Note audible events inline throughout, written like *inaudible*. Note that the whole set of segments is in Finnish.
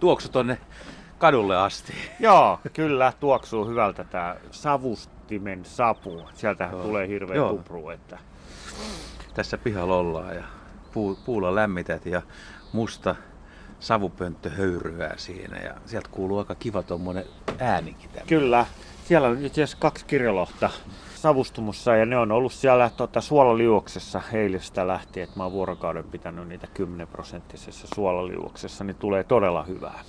tuoksu tonne kadulle asti. Joo, kyllä, tuoksuu hyvältä tämä savustimen sapu. Sieltähän Joo. tulee hirveä Joo. kupru, että Tässä pihalla ollaan ja puu, puulla lämmität ja musta savupönttö höyryää siinä ja sieltä kuuluu aika kiva tommonen äänikin tämmönen. Kyllä. Siellä on itse asiassa kaksi kirjolohta savustumussa ja ne on ollut siellä tota, suolaliuoksessa eilistä lähtien, että mä oon vuorokauden pitänyt niitä 10 prosenttisessa suolaliuoksessa, niin tulee todella hyvää.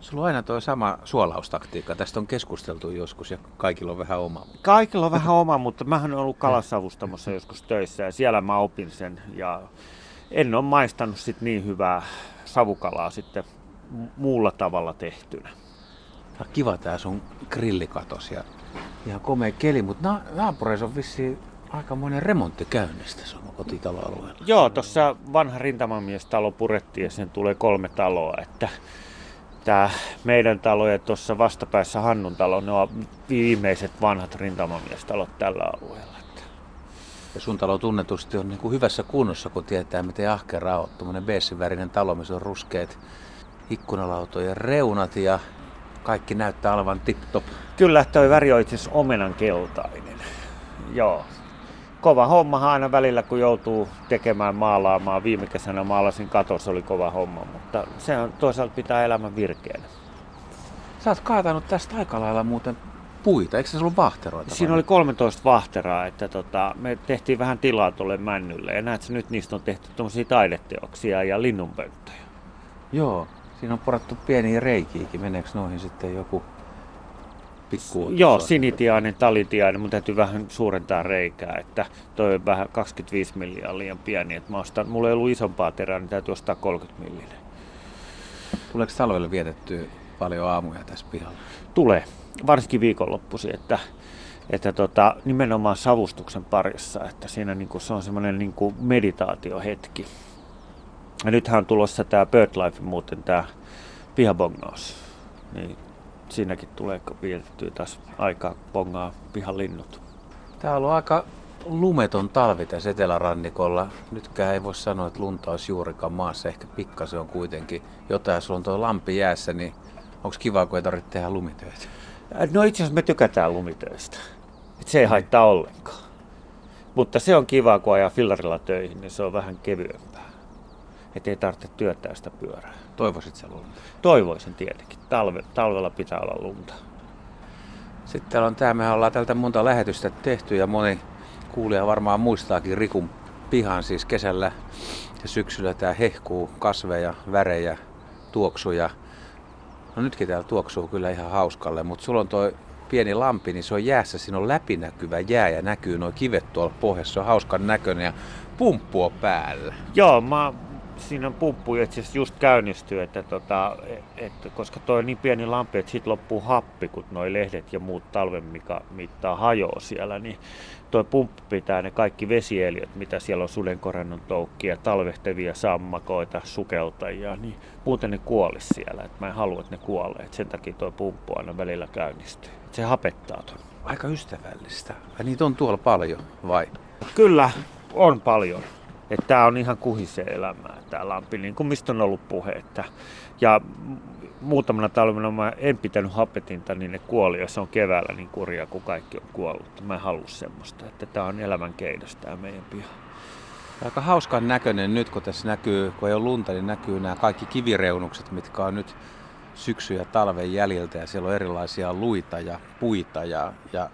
Sulla on aina tuo sama suolaustaktiikka. Tästä on keskusteltu joskus ja kaikilla on vähän oma. Kaikilla on vähän oma, mutta mähän olen ollut kalasavustamossa joskus töissä ja siellä mä opin sen ja en ole maistanut sit niin hyvää savukalaa sitten mu- muulla tavalla tehtynä. Kiva tää sun grillikatos ja ihan komea keli, mutta na- naapureissa on vissiin aikamoinen remontti käynnissä sun kotitaloalueella. Joo, tuossa vanha rintamamiestalo purettiin ja sen tulee kolme taloa, että tämä meidän talo ja tuossa vastapäässä Hannun talo, ne on viimeiset vanhat rintamamiestalot tällä alueella. Ja sun talo tunnetusti on niin kuin hyvässä kunnossa, kun tietää miten ahkera on. Tuommoinen beessivärinen talo, missä on ruskeat ikkunalautojen reunat ja kaikki näyttää olevan tip-top. Kyllä, toi väri on itse asiassa omenan keltainen. Joo. Kova homma aina välillä, kun joutuu tekemään maalaamaan. Viime kesänä maalasin katos, oli kova homma, mutta se on toisaalta pitää elämän virkeänä. Sä oot kaatanut tästä aika lailla muuten puita, eikö se ollut vahteroita? Siinä vai? oli 13 vahteraa, että tota, me tehtiin vähän tilaa tuolle männylle. Ja näet nyt niistä on tehty tuommoisia taideteoksia ja linnunpönttöjä. Joo, siinä on porattu pieniä reikiäkin. Meneekö noihin sitten joku pikku... Joo, sinitiainen, talitiainen, mun täytyy vähän suurentaa reikää, että toi on vähän 25 milliä liian pieni. Että mä ostan, mulla ei ollut isompaa terää, niin täytyy ostaa 30 millinen. Tuleeko taloille vietettyä paljon aamuja tässä pihalla? Tulee, varsinkin viikonloppuisin, että, että tota, nimenomaan savustuksen parissa, että siinä niinku, se on semmoinen niinku meditaatiohetki. Ja nythän on tulossa tämä BirdLife muuten, tämä pihabongaus. Niin siinäkin tulee vietettyä taas aikaa bongaa pihalinnut. Tää on ollut aika lumeton talvi tässä etelärannikolla. Nytkään ei voi sanoa, että lunta olisi juurikaan maassa. Ehkä pikkasen on kuitenkin jotain. Jos sulla on tuo lampi jäässä, niin onko kiva, kun ei tarvitse tehdä lumitöitä? No itse asiassa me tykätään lumitöistä. Et se ei haittaa ollenkaan. Mutta se on kiva, kun ajaa fillarilla töihin, niin se on vähän kevyempää. Että ei tarvitse työttää sitä pyörää. Toivoisit sä lunta? Toivoisin tietenkin. Talve, talvella pitää olla lunta. Sitten täällä on tämä, mehän ollaan tältä monta lähetystä tehty ja moni kuulija varmaan muistaakin Rikun pihan siis kesällä ja syksyllä tämä hehkuu kasveja, värejä, tuoksuja. No nytkin täällä tuoksuu kyllä ihan hauskalle, mutta sulla on toi pieni lampi, niin se on jäässä, siinä on läpinäkyvä jää ja näkyy nuo kivet tuolla pohjassa, se on hauskan näköinen ja pumppua päällä. Joo, mä, siinä on pumppu itse asiassa just käynnistyy, että tota, että koska toi on niin pieni lampi, että sit loppuu happi, kun noi lehdet ja muut talven mikä mittaa hajoaa siellä, niin toi pumppu pitää ne kaikki vesieliöt, mitä siellä on sudenkorennon toukkia, talvehtevia sammakoita, sukeltajia, niin muuten ne kuolis siellä. Et mä en halua, että ne kuolee. Et sen takia toi pumppu aina välillä käynnistyy. Et se hapettaa ton. Aika ystävällistä. Ai niitä on tuolla paljon, vai? Kyllä, on paljon. Että tämä on ihan kuhisee elämää, tämä lampi, niin kuin mistä on ollut puhe. Että, ja muutamana talvena mä en pitänyt hapetinta, niin ne kuoli, ja se on keväällä niin kurjaa, kun kaikki on kuollut. Mä en halua semmoista, että tämä on elämän keidos, tämä meidän piha. Aika hauskan näköinen nyt, kun tässä näkyy, kun ei ole lunta, niin näkyy nämä kaikki kivireunukset, mitkä on nyt syksy- ja talven jäljiltä. Ja siellä on erilaisia luita ja puita ja, ja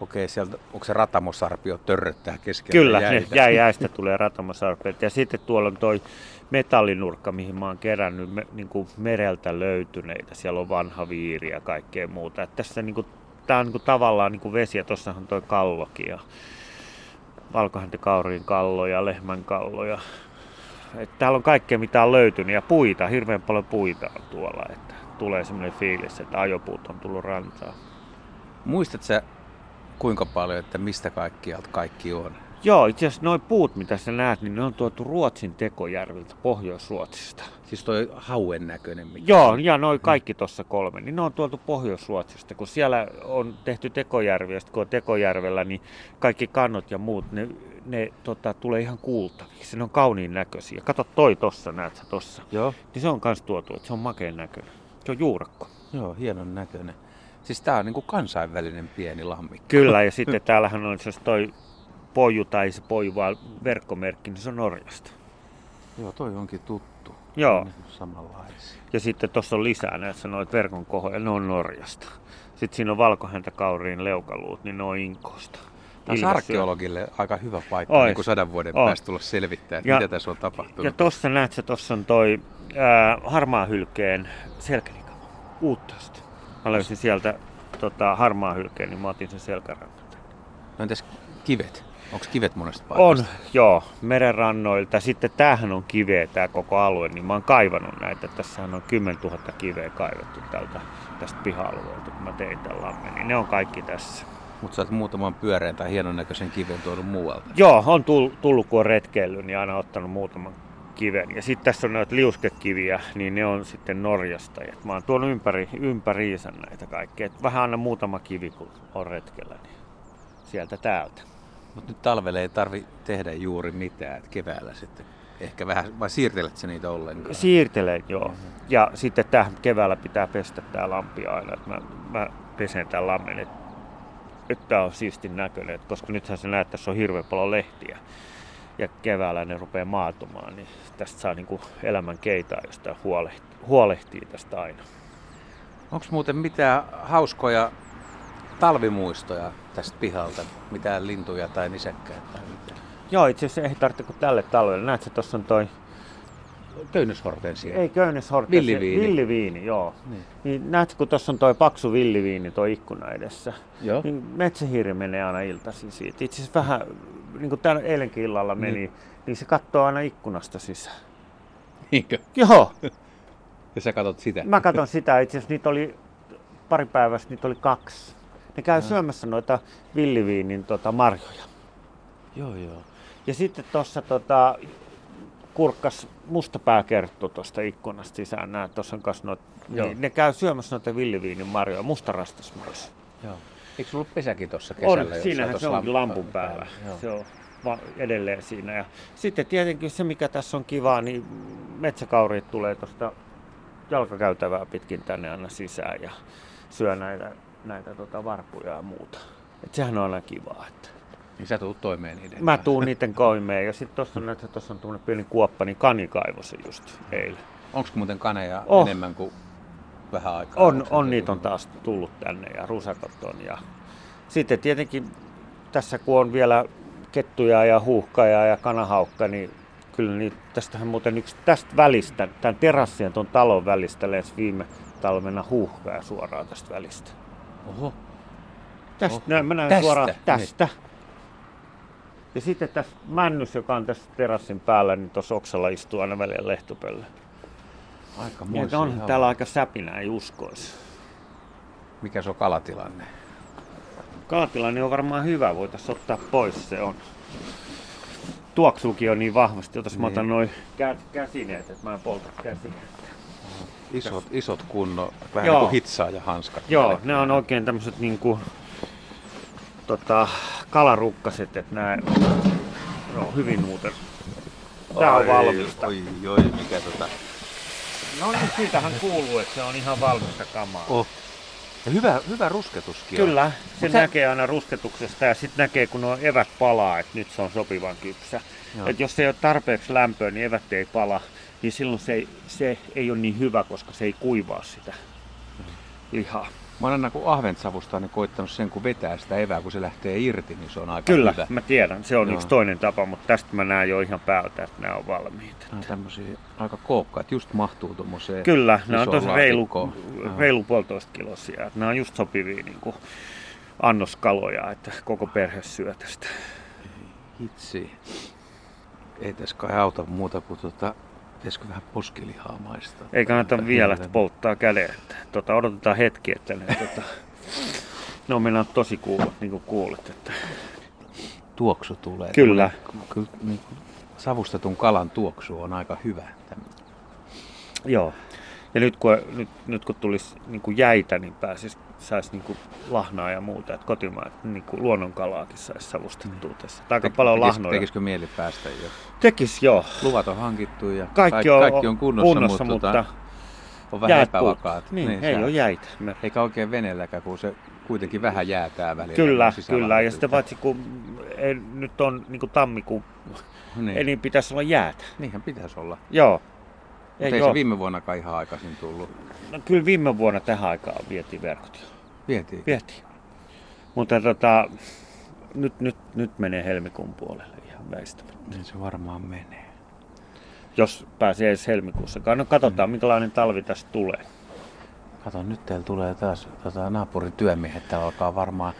okei, sieltä, onko se ratamosarpio törröttää keskellä Kyllä, jäitä? ne jää jäistä *laughs* tulee ratamasarpeet. Ja sitten tuolla on toi metallinurkka, mihin mä oon kerännyt me, niin kuin mereltä löytyneitä. Siellä on vanha viiri ja kaikkea muuta. Et tässä niin kuin, tää on niin kuin, tavallaan niin kuin vesi ja tossahan toi kallokin ja valkohäntäkauriin kalloja, lehmän kalloja. Et täällä on kaikkea mitä on löytynyt ja puita, hirveän paljon puita on tuolla. Että tulee semmoinen fiilis, että ajopuut on tullut rantaan. Muistatko kuinka paljon, että mistä kaikkialta kaikki on? Joo, itse asiassa nuo puut, mitä sä näet, niin ne on tuotu Ruotsin tekojärviltä, Pohjois-Ruotsista. Siis toi hauen näköinen. Mikä Joo, ja noin kaikki tuossa kolme, niin ne on tuotu Pohjois-Ruotsista, kun siellä on tehty tekojärvi, ja kun on tekojärvellä, niin kaikki kannot ja muut, ne, ne tota, tulee ihan kuultaviksi. Ne on kauniin näköisiä. Kato toi tossa, näet sä tossa. Joo. Niin se on kans tuotu, että se on makeen näköinen. Se on juurakko. Joo, hienon näköinen. Siis tää on niinku kansainvälinen pieni lammikko. Kyllä, ja sitten täällähän on se toi poju tai se poju vaan verkkomerkki, niin se on Norjasta. Joo, toi onkin tuttu. Joo. Niin samanlaisia. Ja sitten tuossa on lisää näitä sanoit verkon kohoja, ne on Norjasta. Sitten siinä on valkohäntäkauriin leukaluut, niin ne on Inkoosta. Tämä on arkeologille aika hyvä paikka Ois. niin kuin sadan vuoden Ois. päästä tulla selvittää, että Ja- mitä tässä on tapahtunut. Ja tuossa näet sä, tuossa on toi ää, harmaa hylkeen selkänikama. Mä löysin sieltä tota, harmaa hylkeen, niin mä otin sen selkärannan. No entäs kivet? Onko kivet monesta On, paikasta? joo, merenrannoilta. Sitten tämähän on kiveä tämä koko alue, niin mä oon kaivannut näitä. Tässähän on 10 000 kiveä kaivettu tältä, tästä piha-alueelta, kun mä tein tämän lammen. Niin ne on kaikki tässä. Mutta sä oot muutaman pyöreän tai hienon näköisen kiven tuonut muualta. Joo, on tull- tullut kun on retkeillyt, niin aina ottanut muutaman kiven. Ja sitten tässä on näitä liuskekiviä, niin ne on sitten Norjasta. Ja mä oon tuonut ympäri, ympäriinsä näitä kaikkea. Et vähän aina muutama kivi, kun on retkellä, niin sieltä täältä. Mutta nyt talvella ei tarvi tehdä juuri mitään, että keväällä sitten ehkä vähän, vai siirtelet sä niitä ollenkaan? Siirtelen, joo. Ja sitten tää keväällä pitää pestä tää lampi aina. Et mä, mä pesen tämän lammen, että et tää on siistin näköinen. Et koska nythän se näet, että tässä on hirveän paljon lehtiä. Ja keväällä ne rupeaa maatumaan, niin tästä saa niinku elämän keitaa, jos tää huolehtii, huolehtii tästä aina. Onko muuten mitään hauskoja talvimuistoja tästä pihalta? Mitään lintuja tai nisäkkäitä tai mitään? Joo, itse asiassa ei tarvitse kuin tälle talvelle. Näet sä, tuossa on toi, Köynnöshortensia. ei köynnishortesi, Villiviini. villiviini, joo. Niin. Niin näet, kun tuossa on toi paksu villiviini toi ikkuna edessä. Joo. Niin metsähiiri menee aina iltaisin siitä. Itse asiassa vähän, niin kuin tämän eilenkin illalla meni, Niin. niin, se katsoo aina ikkunasta sisään. Niinkö? Joo, *laughs* Ja sä katsot sitä? mä katson sitä. Itse asiassa niitä oli pari päivästä, niitä oli kaksi. Ne käy syömässä noita villiviinin tota, marjoja. Joo, joo. Ja sitten tuossa tota, kurkkas mustapääkerttu tuosta ikkunasta sisään. Näet, tuossa on kas noit, Joo. niin ne käy syömässä noita villiviinin marjoja, mustarastas myös. joo. Eikö sulla ollut pesäkin tuossa kesällä? On, siinähän se onkin lamp- lampun päällä. Joo. Se on va- edelleen siinä. Ja sitten tietenkin se, mikä tässä on kivaa, niin metsäkauriit tulee tuosta jalkakäytävää pitkin tänne aina sisään ja syö näitä, näitä tota varpuja ja muuta. Et sehän on aina kivaa. Että. Niin sä tulet toimeen niiden Mä tuun niiden koimeen ja sitten tuossa on, näitä- tuossa on tuommoinen pieni kuoppa, niin kani kaivoi se just eilen. Onko muuten kaneja Oh. enemmän kuin vähän aikaa? On, on niitä on taas tullut tänne ja rusakot on. Ja sitten tietenkin tässä kun on vielä kettuja ja huuhkaja ja kanahaukka, niin kyllä niin tästähän muuten yksi tästä välistä, tämän terassien tuon talon välistä lensi viime talvena huuhkaja suoraan tästä välistä. Oho. Tästä, Oho. näin, mä näin Tästä? suoraan Niin. tästä. Ja sitten tässä männys, joka on tässä terassin päällä, niin tuossa oksalla istuu aina välillä lehtopöllä. Aika on hommaa. täällä aika säpinä, ei uskoisi. Mikä se on kalatilanne? Kaatilainen on varmaan hyvä, voitaisiin ottaa pois se on. Tuoksuukin on niin vahvasti, jotas mä Niin. otan noin kä- käsineet, että mä en polta käsiä. Isot, isot kunno, vähän Joo. niin kuin hitsaa ja hanskat. Joo, ne on oikein tämmöiset niinku, tota, kalarukkaset, että nämä no, hyvin muuten. Tää on valmista. Oi, oi, mikä tota... No niin, siitähän kuuluu, että se on ihan valmista kamaa. Oh. Ja hyvä, hyvä rusketuskin on. Kyllä, se Mut sä- näkee aina rusketuksesta ja sitten näkee, kun nuo evät palaa, että nyt se on sopivan kypsä. Joo. Et jos ei ole tarpeeksi lämpöä, niin evät ei pala, niin silloin se ei, se ei ole niin hyvä, koska se ei kuivaa sitä lihaa. Mä oon aina kun ahventsavusta niin koittanut sen, kun vetää sitä evää, kun se lähtee irti, niin se on aika Kyllä, hyvä. mä tiedän, se on Joo. yksi toinen tapa, mutta tästä mä näen jo ihan päältä, että nämä on valmiita. Nämä on tämmöisiä aika kookkaat, just mahtuu tuommoiseen. Kyllä, ne on tosi reilu, reilu puolitoista kilosia. että Nämä on just sopivia niin kuin annoskaloja, että koko perhe syö tästä. Hitsi. Ei tässä kai auta muuta kuin tota, pitäisikö vähän poskilihaa maistaa. Ei kannata vielä, että polttaa käden. Että, tota, odotetaan hetki, että ne, tota, ne on meillä tosi kuulut, niin kuin kuulet. Että. Tuoksu tulee. Kyllä. Kyllä niin kuin savustetun kalan tuoksu on aika hyvä. Joo. Ja nyt kun, nyt, nyt kun tulisi niin kuin jäitä, niin pääsisi, saisi niin lahnaa ja muuta. Että kotimaan, niin luonnonkalaakin saisi savustettua tässä. Että Aika paljon tekis- lahnoja. Tekisikö mieli päästä jo? Tekis joo. Luvat on hankittu ja Kaikki on, kaikki on kunnossa, kunnossa mutta, mutta, on vähän Jäät epävakaat. Niin, niin ei ole jäitä. Me... Eikä oikein veneelläkään, kun se kuitenkin vähän jäätää välillä. Kyllä, kyllä. Ja sitten paitsi kun ei, nyt on niin kuin tammikuun, Niin. eli pitäisi olla jäätä. Niinhän pitäisi olla. Joo. Ei, Ei se viime vuonnakaan ihan aikaisin tullut. No, kyllä viime vuonna tähän aikaan vietiin verkot. Vietiin. Vietiin. Mutta tota, nyt, nyt, nyt menee helmikuun puolelle ihan väistämättä. Niin se varmaan menee. Jos pääsee edes helmikuussakaan. No katsotaan, minkälainen talvi tästä tulee. Kato, nyt teillä tulee taas tota, naapurin työmiehet. Täällä alkaa varmaan...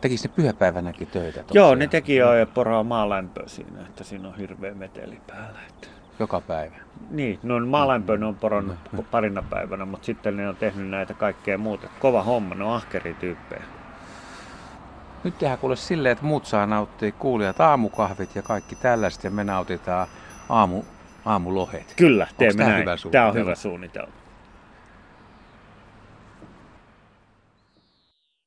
Tekis ne pyhäpäivänäkin töitä? Joo, ne teki jo ja poraa maalämpöä siinä, että siinä on hirveä meteli päällä. Että. Joka päivä. Niin, no maalämpöä ne on porannut *laughs* parina päivänä, mutta sitten ne on tehnyt näitä kaikkea muuta. Kova homma, ne on ahkeria tyyppejä. Nyt tehdään kuule silleen, että muut saa nauttia kuulijat aamukahvit ja kaikki tällaiset ja me nautitaan aamu, aamulohet. Kyllä, teemme näin. hyvä Tämä on suunnitelma? hyvä suunnitelma.